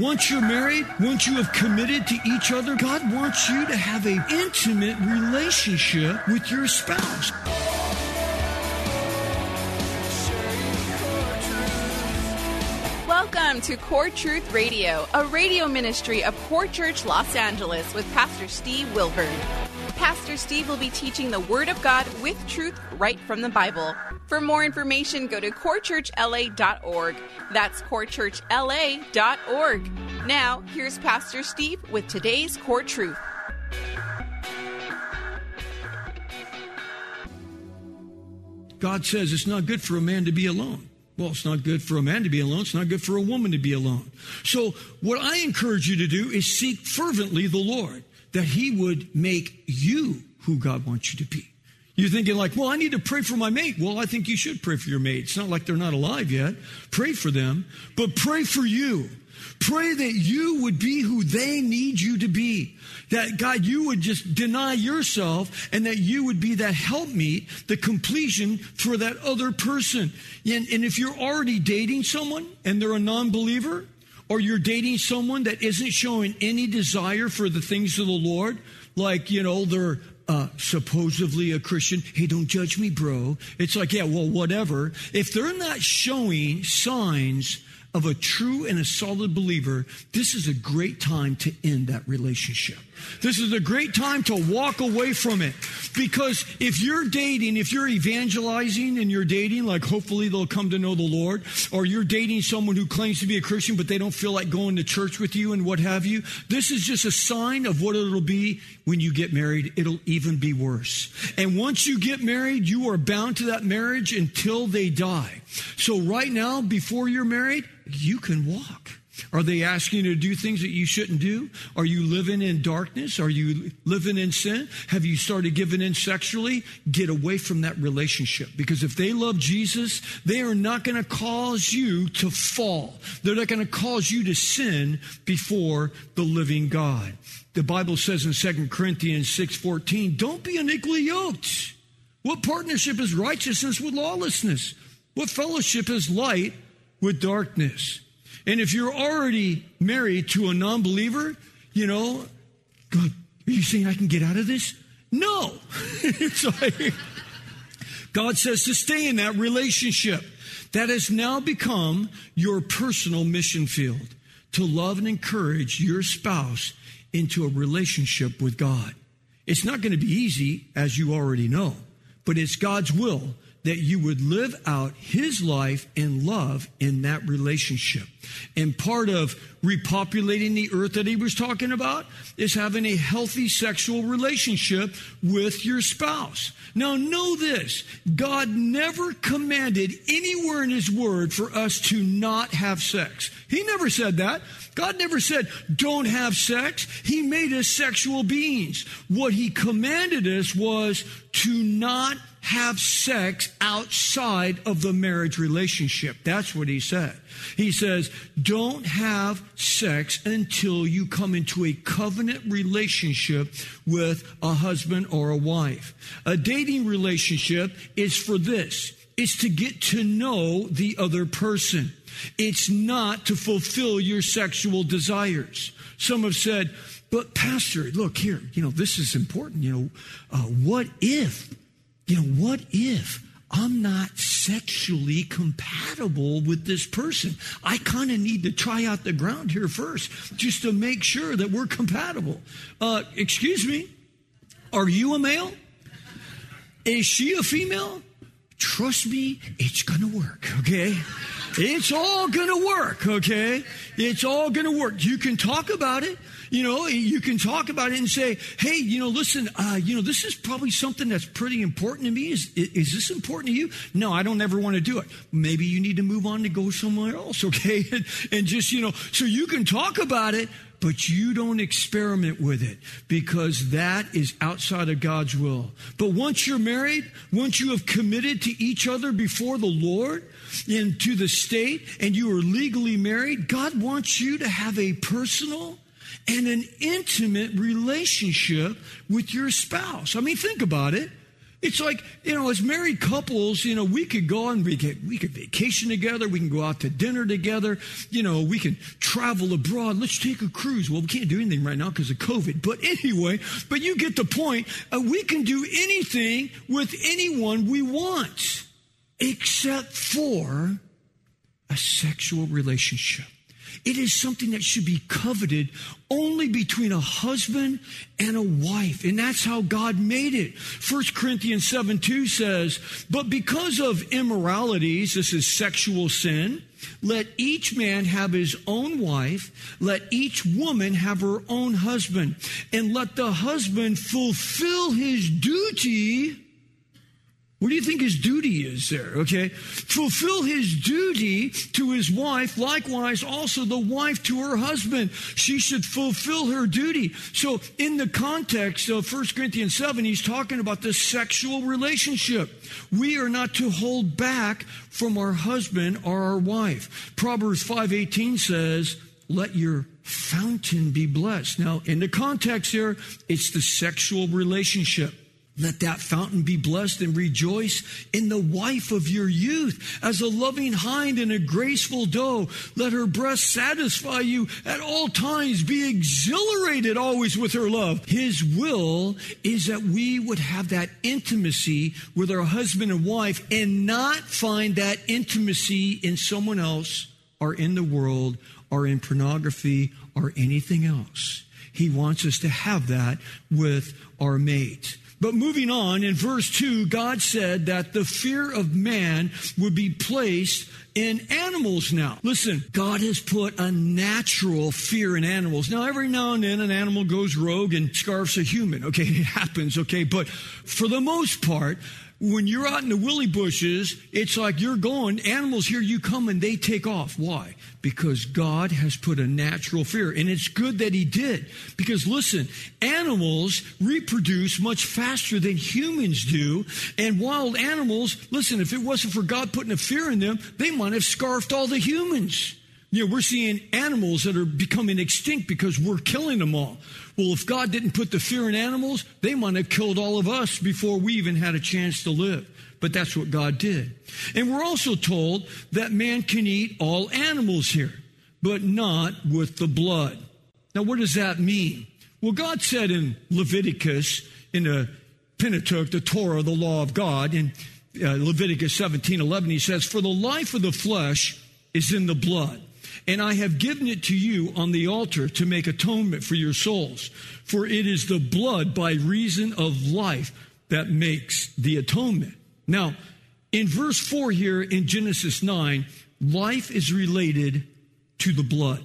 Once you're married, once you have committed to each other, God wants you to have an intimate relationship with your spouse. Welcome to Core Truth Radio, a radio ministry of Core Church Los Angeles with Pastor Steve Wilburn. Pastor Steve will be teaching the Word of God with truth right from the Bible. For more information, go to corechurchla.org. That's corechurchla.org. Now, here's Pastor Steve with today's Core Truth. God says it's not good for a man to be alone. Well, it's not good for a man to be alone. It's not good for a woman to be alone. So, what I encourage you to do is seek fervently the Lord that He would make you who God wants you to be. You're thinking, like, well, I need to pray for my mate. Well, I think you should pray for your mate. It's not like they're not alive yet. Pray for them, but pray for you. Pray that you would be who they need you to be. That God, you would just deny yourself and that you would be that helpmeet, the completion for that other person. And, and if you're already dating someone and they're a non believer, or you're dating someone that isn't showing any desire for the things of the Lord, like, you know, they're uh, supposedly a Christian. Hey, don't judge me, bro. It's like, yeah, well, whatever. If they're not showing signs of a true and a solid believer, this is a great time to end that relationship. This is a great time to walk away from it. Because if you're dating, if you're evangelizing and you're dating, like hopefully they'll come to know the Lord, or you're dating someone who claims to be a Christian but they don't feel like going to church with you and what have you, this is just a sign of what it'll be when you get married. It'll even be worse. And once you get married, you are bound to that marriage until they die. So right now, before you're married, you can walk. Are they asking you to do things that you shouldn't do? Are you living in darkness? Are you living in sin? Have you started giving in sexually? Get away from that relationship because if they love Jesus, they are not going to cause you to fall. They're not going to cause you to sin before the living God. The Bible says in 2 Corinthians 6:14, "Don't be unequally yoked." What partnership is righteousness with lawlessness? What fellowship is light with darkness? And if you're already married to a non believer, you know, God, are you saying I can get out of this? No. it's like, God says to stay in that relationship. That has now become your personal mission field to love and encourage your spouse into a relationship with God. It's not going to be easy, as you already know, but it's God's will that you would live out his life and love in that relationship. And part of repopulating the earth that he was talking about is having a healthy sexual relationship with your spouse. Now, know this God never commanded anywhere in his word for us to not have sex. He never said that. God never said, don't have sex. He made us sexual beings. What he commanded us was to not have sex outside of the marriage relationship. That's what he said. He says, don't have sex until you come into a covenant relationship with a husband or a wife. A dating relationship is for this. It's to get to know the other person. It's not to fulfill your sexual desires. Some have said, but pastor, look here, you know, this is important. You know, uh, what if you know, what if I'm not sexually compatible with this person? I kind of need to try out the ground here first just to make sure that we're compatible. Uh, excuse me, are you a male? Is she a female? Trust me, it's going to work, okay? It's all going to work, okay? It's all going to work. You can talk about it. You know, you can talk about it and say, hey, you know, listen, uh, you know, this is probably something that's pretty important to me. Is, is this important to you? No, I don't ever want to do it. Maybe you need to move on to go somewhere else, okay? and, and just, you know, so you can talk about it, but you don't experiment with it because that is outside of God's will. But once you're married, once you have committed to each other before the Lord and to the state and you are legally married, God wants you to have a personal and an intimate relationship with your spouse. I mean, think about it. It's like, you know, as married couples, you know, we could go and we could, we could vacation together. We can go out to dinner together. You know, we can travel abroad. Let's take a cruise. Well, we can't do anything right now because of COVID. But anyway, but you get the point. Uh, we can do anything with anyone we want except for a sexual relationship. It is something that should be coveted only between a husband and a wife. And that's how God made it. 1 Corinthians 7 2 says, But because of immoralities, this is sexual sin, let each man have his own wife, let each woman have her own husband, and let the husband fulfill his duty what do you think his duty is there? Okay. Fulfill his duty to his wife. Likewise, also the wife to her husband. She should fulfill her duty. So, in the context of 1 Corinthians 7, he's talking about the sexual relationship. We are not to hold back from our husband or our wife. Proverbs 5:18 says, "Let your fountain be blessed." Now, in the context here, it's the sexual relationship. Let that fountain be blessed and rejoice in the wife of your youth as a loving hind and a graceful doe. Let her breast satisfy you at all times. Be exhilarated always with her love. His will is that we would have that intimacy with our husband and wife and not find that intimacy in someone else or in the world or in pornography or anything else. He wants us to have that with our mate. But moving on, in verse 2, God said that the fear of man would be placed in animals now. Listen, God has put a natural fear in animals. Now, every now and then an animal goes rogue and scarfs a human. Okay, it happens, okay? But for the most part, when you're out in the willy bushes, it's like you're going, animals hear you come and they take off. Why? Because God has put a natural fear. And it's good that He did. Because listen, animals reproduce much faster than humans do. And wild animals, listen, if it wasn't for God putting a fear in them, they might have scarfed all the humans. You know, we're seeing animals that are becoming extinct because we're killing them all. Well, if God didn't put the fear in animals, they might have killed all of us before we even had a chance to live. But that's what God did. And we're also told that man can eat all animals here, but not with the blood. Now, what does that mean? Well, God said in Leviticus, in the Pentateuch, the Torah, the law of God, in uh, Leviticus 17 11, he says, For the life of the flesh is in the blood and I have given it to you on the altar to make atonement for your souls. For it is the blood by reason of life that makes the atonement. Now, in verse 4 here in Genesis 9, life is related to the blood.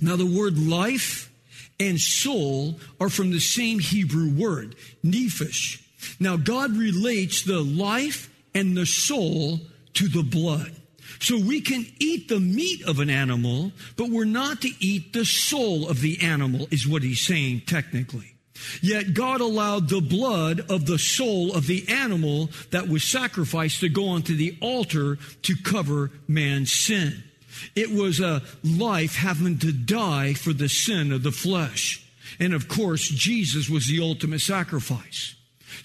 Now, the word life and soul are from the same Hebrew word, nephesh. Now, God relates the life and the soul to the blood. So we can eat the meat of an animal, but we're not to eat the soul of the animal, is what he's saying technically. Yet God allowed the blood of the soul of the animal that was sacrificed to go onto the altar to cover man's sin. It was a life having to die for the sin of the flesh. And of course, Jesus was the ultimate sacrifice.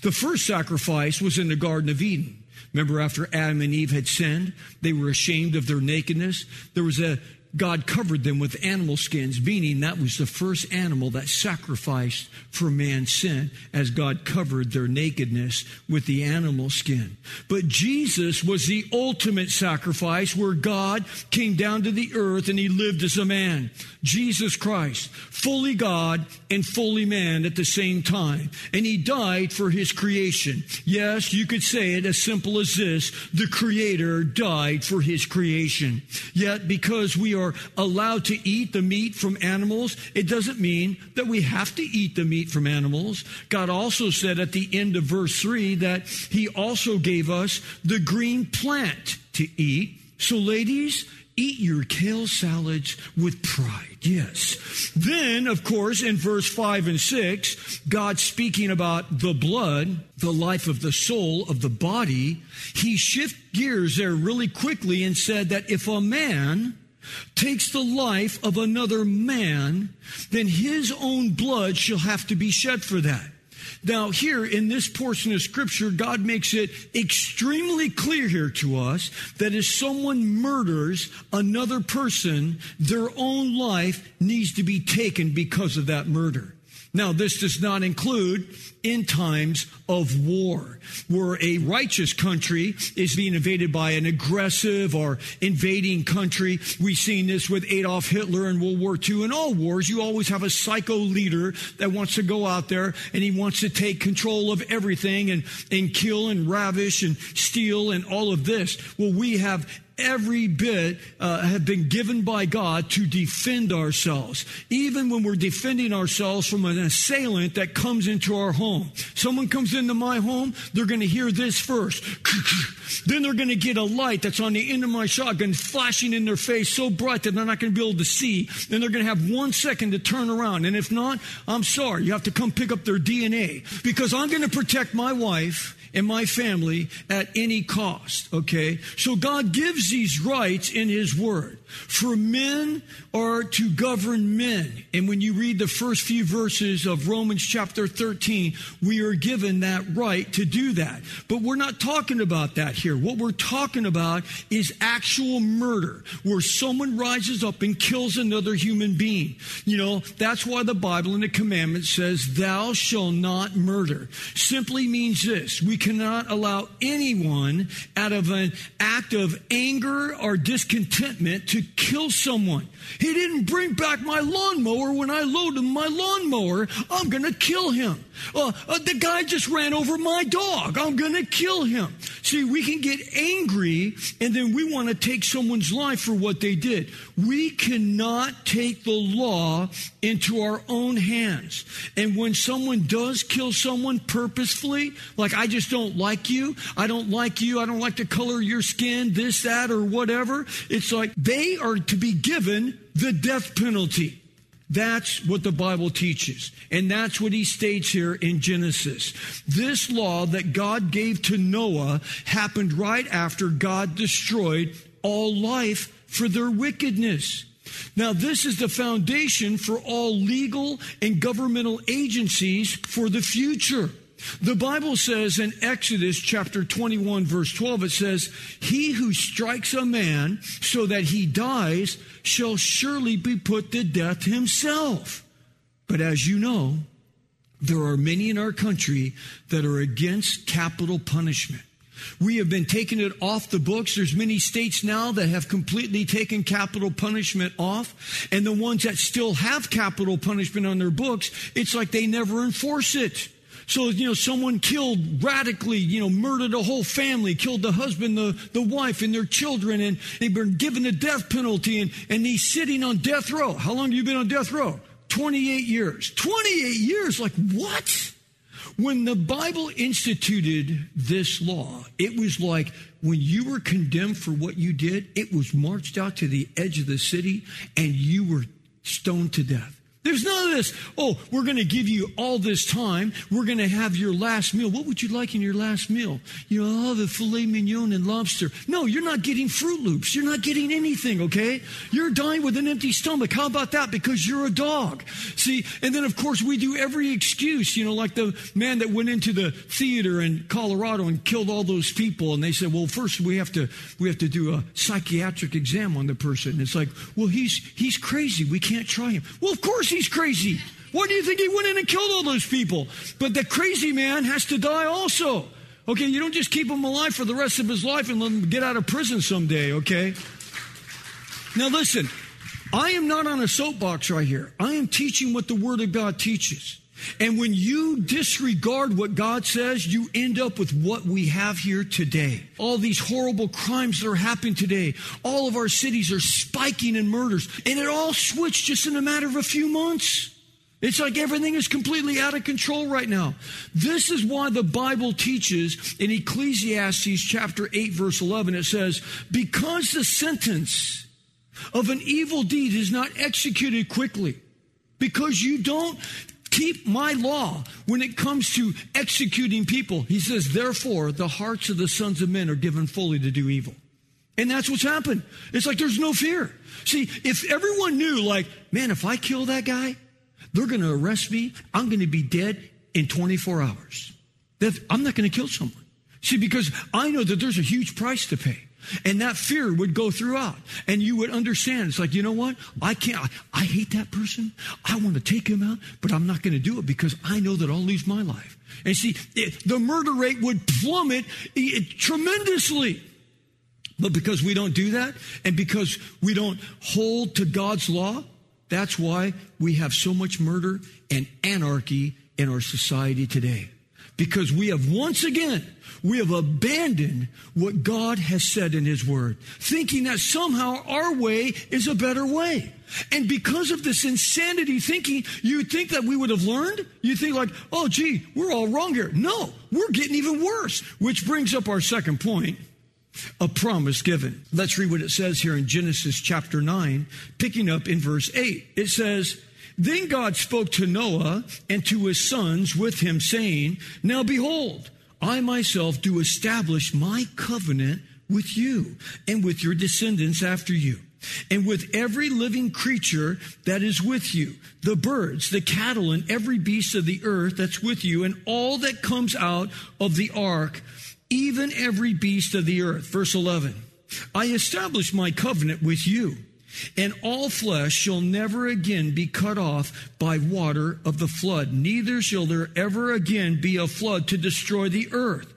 The first sacrifice was in the Garden of Eden. Remember, after Adam and Eve had sinned, they were ashamed of their nakedness. There was a God covered them with animal skins, meaning that was the first animal that sacrificed for man's sin, as God covered their nakedness with the animal skin. But Jesus was the ultimate sacrifice where God came down to the earth and he lived as a man. Jesus Christ, fully God and fully man at the same time. And he died for his creation. Yes, you could say it as simple as this the Creator died for his creation. Yet, because we are allowed to eat the meat from animals, it doesn't mean that we have to eat the meat from animals. God also said at the end of verse 3 that he also gave us the green plant to eat. So, ladies, Eat your kale salads with pride. Yes. Then, of course, in verse 5 and 6, God speaking about the blood, the life of the soul, of the body, he shifted gears there really quickly and said that if a man takes the life of another man, then his own blood shall have to be shed for that. Now, here in this portion of scripture, God makes it extremely clear here to us that if someone murders another person, their own life needs to be taken because of that murder. Now, this does not include in times of war, where a righteous country is being invaded by an aggressive or invading country. We've seen this with Adolf Hitler in World War II. In all wars, you always have a psycho leader that wants to go out there and he wants to take control of everything and, and kill and ravish and steal and all of this. Well, we have every bit uh, have been given by God to defend ourselves. Even when we're defending ourselves from an assailant that comes into our home. Someone comes into my home, they're going to hear this first. then they're going to get a light that's on the end of my shotgun flashing in their face so bright that they're not going to be able to see. Then they're going to have one second to turn around. And if not, I'm sorry. You have to come pick up their DNA because I'm going to protect my wife and my family at any cost. Okay? So God gives these rights in His Word. For men are to govern men. And when you read the first few verses of Romans chapter 13, we are given that right to do that. But we're not talking about that here. What we're talking about is actual murder, where someone rises up and kills another human being. You know, that's why the Bible and the commandment says, Thou shalt not murder. Simply means this we cannot allow anyone out of an act of anger or discontentment to kill someone. He didn't bring back my lawnmower when I loaded my lawnmower. I'm going to kill him. Uh, uh, the guy just ran over my dog. I'm going to kill him. See, we can get angry and then we want to take someone's life for what they did. We cannot take the law into our own hands. And when someone does kill someone purposefully, like I just don't like you, I don't like you, I don't like the color of your skin, this, that, or whatever, it's like they are to be given the death penalty. That's what the Bible teaches. And that's what he states here in Genesis. This law that God gave to Noah happened right after God destroyed all life for their wickedness. Now, this is the foundation for all legal and governmental agencies for the future. The Bible says in Exodus chapter 21, verse 12, it says, He who strikes a man so that he dies shall surely be put to death himself. But as you know, there are many in our country that are against capital punishment. We have been taking it off the books. There's many states now that have completely taken capital punishment off. And the ones that still have capital punishment on their books, it's like they never enforce it. So, you know, someone killed radically, you know, murdered a whole family, killed the husband, the, the wife, and their children, and they've been given the death penalty, and, and he's sitting on death row. How long have you been on death row? 28 years. 28 years? Like, what? When the Bible instituted this law, it was like when you were condemned for what you did, it was marched out to the edge of the city and you were stoned to death. There's none of this. Oh, we're going to give you all this time. We're going to have your last meal. What would you like in your last meal? You know, oh, the filet mignon and lobster. No, you're not getting Froot Loops. You're not getting anything, okay? You're dying with an empty stomach. How about that? Because you're a dog. See, and then of course we do every excuse, you know, like the man that went into the theater in Colorado and killed all those people. And they said, well, first we have to, we have to do a psychiatric exam on the person. It's like, well, he's, he's crazy. We can't try him. Well, of course he's crazy. Why do you think he went in and killed all those people? But the crazy man has to die also. Okay, you don't just keep him alive for the rest of his life and let him get out of prison someday, okay? Now listen, I am not on a soapbox right here. I am teaching what the Word of God teaches. And when you disregard what God says, you end up with what we have here today. All these horrible crimes that are happening today. All of our cities are spiking in murders. And it all switched just in a matter of a few months. It's like everything is completely out of control right now. This is why the Bible teaches in Ecclesiastes chapter 8 verse 11 it says, because the sentence of an evil deed is not executed quickly, because you don't keep my law when it comes to executing people. He says, therefore, the hearts of the sons of men are given fully to do evil. And that's what's happened. It's like there's no fear. See, if everyone knew, like, man, if I kill that guy, they're going to arrest me. I'm going to be dead in 24 hours. I'm not going to kill someone. See, because I know that there's a huge price to pay. And that fear would go throughout. And you would understand. It's like, you know what? I can't, I, I hate that person. I want to take him out, but I'm not going to do it because I know that I'll lose my life. And see, it, the murder rate would plummet it, tremendously. But because we don't do that, and because we don't hold to God's law, that's why we have so much murder and anarchy in our society today because we have once again we have abandoned what God has said in his word thinking that somehow our way is a better way and because of this insanity thinking you think that we would have learned you think like oh gee we're all wrong here no we're getting even worse which brings up our second point a promise given. Let's read what it says here in Genesis chapter 9, picking up in verse 8. It says, then God spoke to Noah and to his sons with him, saying, Now behold, I myself do establish my covenant with you and with your descendants after you, and with every living creature that is with you, the birds, the cattle, and every beast of the earth that's with you, and all that comes out of the ark, even every beast of the earth. Verse 11. I establish my covenant with you and all flesh shall never again be cut off by water of the flood, neither shall there ever again be a flood to destroy the earth.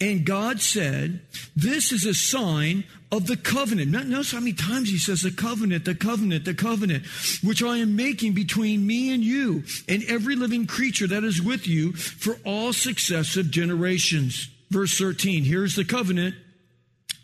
And God said, This is a sign of the covenant. Notice how many times he says the covenant, the covenant, the covenant, which I am making between me and you and every living creature that is with you for all successive generations. Verse 13, here's the covenant.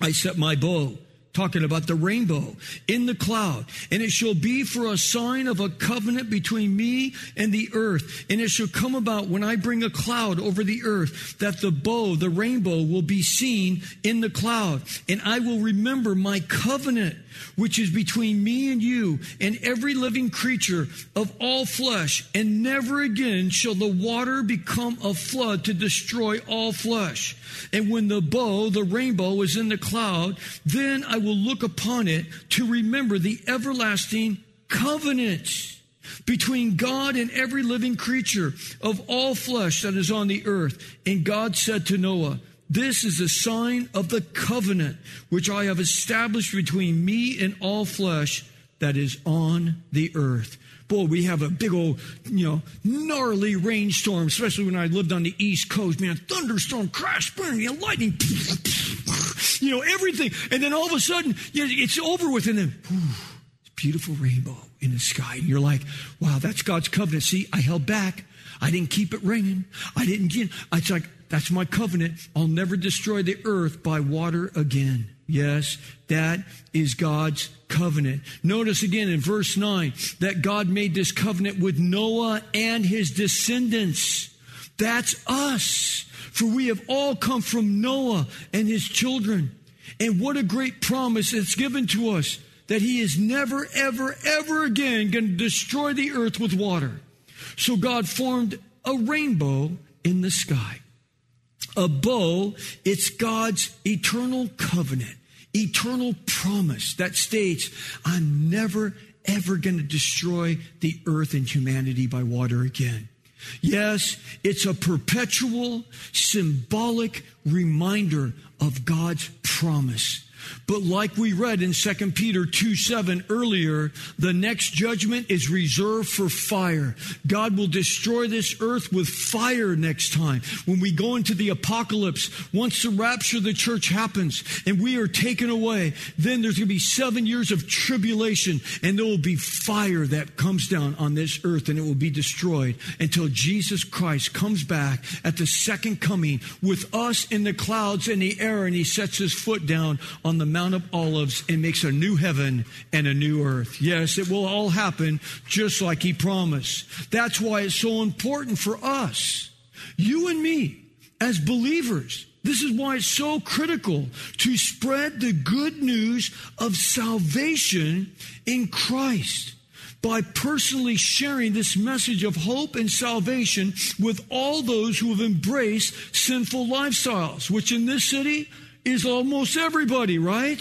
I set my bow talking about the rainbow in the cloud. And it shall be for a sign of a covenant between me and the earth. And it shall come about when I bring a cloud over the earth that the bow, the rainbow will be seen in the cloud. And I will remember my covenant, which is between me and you and every living creature of all flesh. And never again shall the water become a flood to destroy all flesh. And when the bow, the rainbow is in the cloud, then I will look upon it to remember the everlasting covenant between God and every living creature of all flesh that is on the earth. And God said to Noah, this is a sign of the covenant which I have established between me and all flesh that is on the earth. Boy, we have a big old, you know, gnarly rainstorm, especially when I lived on the East Coast, man. Thunderstorm, crash, burn, lightning, you know, everything. And then all of a sudden, it's over with, and then, whew, beautiful rainbow in the sky. And you're like, wow, that's God's covenant. See, I held back. I didn't keep it raining. I didn't get, it's like, that's my covenant. I'll never destroy the earth by water again. Yes, that is God's covenant. Notice again in verse 9 that God made this covenant with Noah and his descendants. That's us. For we have all come from Noah and his children. And what a great promise it's given to us that he is never, ever, ever again going to destroy the earth with water. So God formed a rainbow in the sky. A bow, it's God's eternal covenant, eternal promise that states, I'm never, ever going to destroy the earth and humanity by water again. Yes, it's a perpetual, symbolic reminder of God's promise but like we read in 2 Peter 2 7 earlier, the next judgment is reserved for fire. God will destroy this earth with fire next time. When we go into the apocalypse, once the rapture of the church happens and we are taken away, then there's going to be seven years of tribulation and there will be fire that comes down on this earth and it will be destroyed until Jesus Christ comes back at the second coming with us in the clouds in the air and he sets his foot down on the Mount of Olives and makes a new heaven and a new earth. Yes, it will all happen just like he promised. That's why it's so important for us, you and me, as believers. This is why it's so critical to spread the good news of salvation in Christ by personally sharing this message of hope and salvation with all those who have embraced sinful lifestyles, which in this city is almost everybody, right?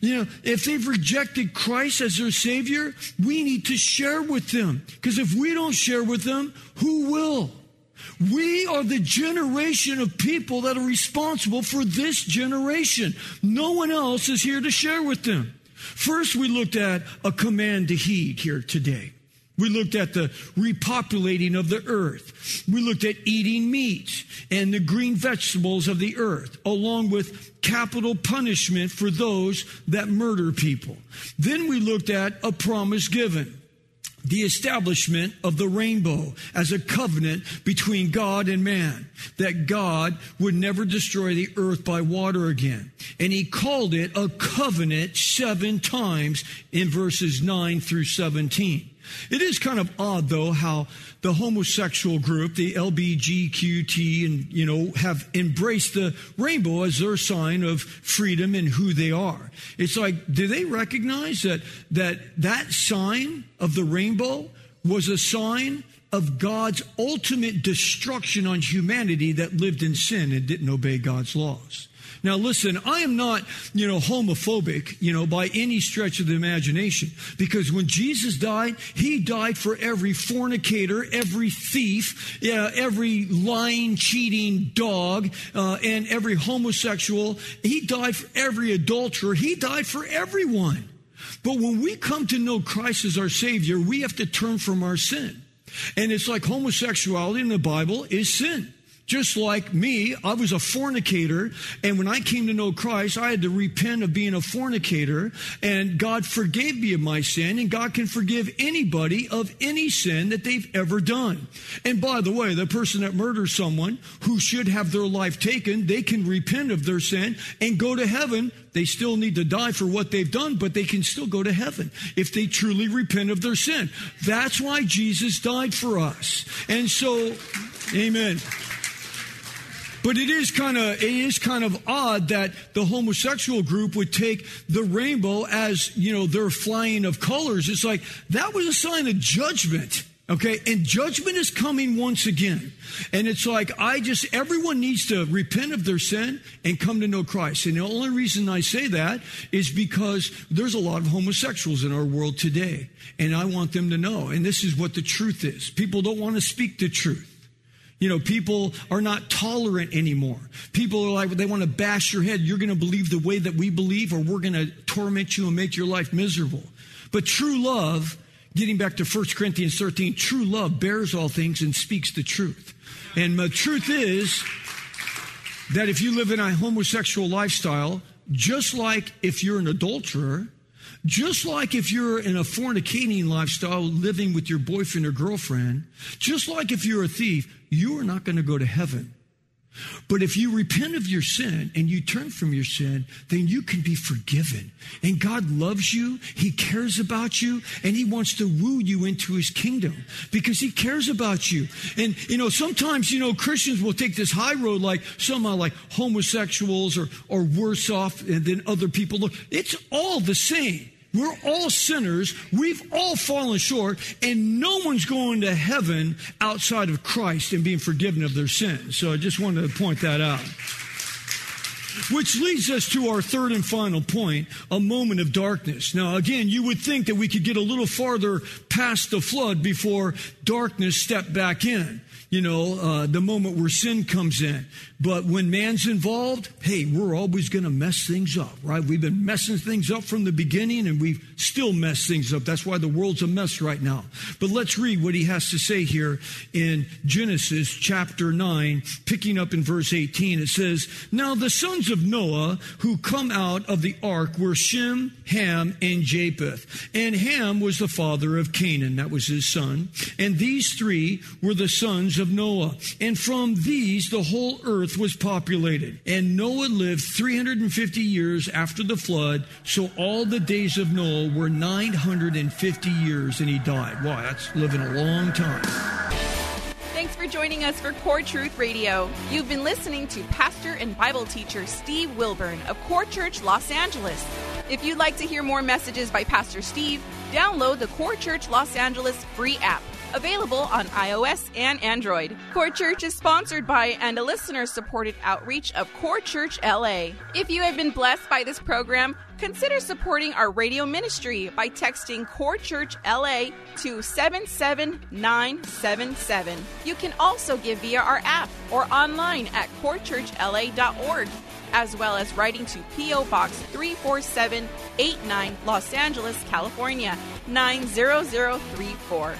You know, if they've rejected Christ as their Savior, we need to share with them. Because if we don't share with them, who will? We are the generation of people that are responsible for this generation. No one else is here to share with them. First, we looked at a command to heed here today. We looked at the repopulating of the earth. We looked at eating meat and the green vegetables of the earth, along with capital punishment for those that murder people. Then we looked at a promise given the establishment of the rainbow as a covenant between God and man, that God would never destroy the earth by water again. And he called it a covenant seven times in verses 9 through 17. It is kind of odd, though, how the homosexual group, the LBGQT, and, you know, have embraced the rainbow as their sign of freedom and who they are. It's like, do they recognize that, that that sign of the rainbow was a sign of God's ultimate destruction on humanity that lived in sin and didn't obey God's laws? Now listen, I am not, you know, homophobic, you know, by any stretch of the imagination. Because when Jesus died, he died for every fornicator, every thief, yeah, every lying, cheating dog, uh, and every homosexual. He died for every adulterer. He died for everyone. But when we come to know Christ as our Savior, we have to turn from our sin. And it's like homosexuality in the Bible is sin. Just like me, I was a fornicator, and when I came to know Christ, I had to repent of being a fornicator, and God forgave me of my sin, and God can forgive anybody of any sin that they've ever done. And by the way, the person that murders someone who should have their life taken, they can repent of their sin and go to heaven. They still need to die for what they've done, but they can still go to heaven if they truly repent of their sin. That's why Jesus died for us. And so, amen. But it is kind of it is kind of odd that the homosexual group would take the rainbow as you know their flying of colors. It's like that was a sign of judgment. Okay, and judgment is coming once again. And it's like, I just, everyone needs to repent of their sin and come to know Christ. And the only reason I say that is because there's a lot of homosexuals in our world today. And I want them to know. And this is what the truth is. People don't want to speak the truth. You know, people are not tolerant anymore. People are like, they want to bash your head. You're going to believe the way that we believe, or we're going to torment you and make your life miserable. But true love, getting back to 1 Corinthians 13, true love bears all things and speaks the truth. And the truth is that if you live in a homosexual lifestyle, just like if you're an adulterer, just like if you're in a fornicating lifestyle, living with your boyfriend or girlfriend, just like if you're a thief, you are not going to go to heaven. But if you repent of your sin and you turn from your sin, then you can be forgiven. And God loves you. He cares about you and he wants to woo you into his kingdom because he cares about you. And, you know, sometimes, you know, Christians will take this high road like somehow like homosexuals or, or worse off than other people. It's all the same. We're all sinners. We've all fallen short, and no one's going to heaven outside of Christ and being forgiven of their sins. So I just wanted to point that out. Which leads us to our third and final point, a moment of darkness. Now, again, you would think that we could get a little farther past the flood before darkness stepped back in you know, uh, the moment where sin comes in. But when man's involved, hey, we're always going to mess things up, right? We've been messing things up from the beginning and we've still messed things up. That's why the world's a mess right now. But let's read what he has to say here in Genesis chapter 9, picking up in verse 18. It says, Now the sons of Noah who come out of the ark were Shem, Ham, and Japheth. And Ham was the father of Canaan. That was his son. And these three were the sons of Noah. And from these the whole earth was populated. And Noah lived 350 years after the flood, so all the days of Noah were 950 years and he died. Wow, that's living a long time. Thanks for joining us for Core Truth Radio. You've been listening to pastor and Bible teacher Steve Wilburn of Core Church Los Angeles. If you'd like to hear more messages by Pastor Steve, download the Core Church Los Angeles free app Available on iOS and Android. Core Church is sponsored by and a listener supported outreach of Core Church LA. If you have been blessed by this program, consider supporting our radio ministry by texting Core Church LA to 77977. You can also give via our app or online at corechurchla.org, as well as writing to P.O. Box 34789, Los Angeles, California 90034.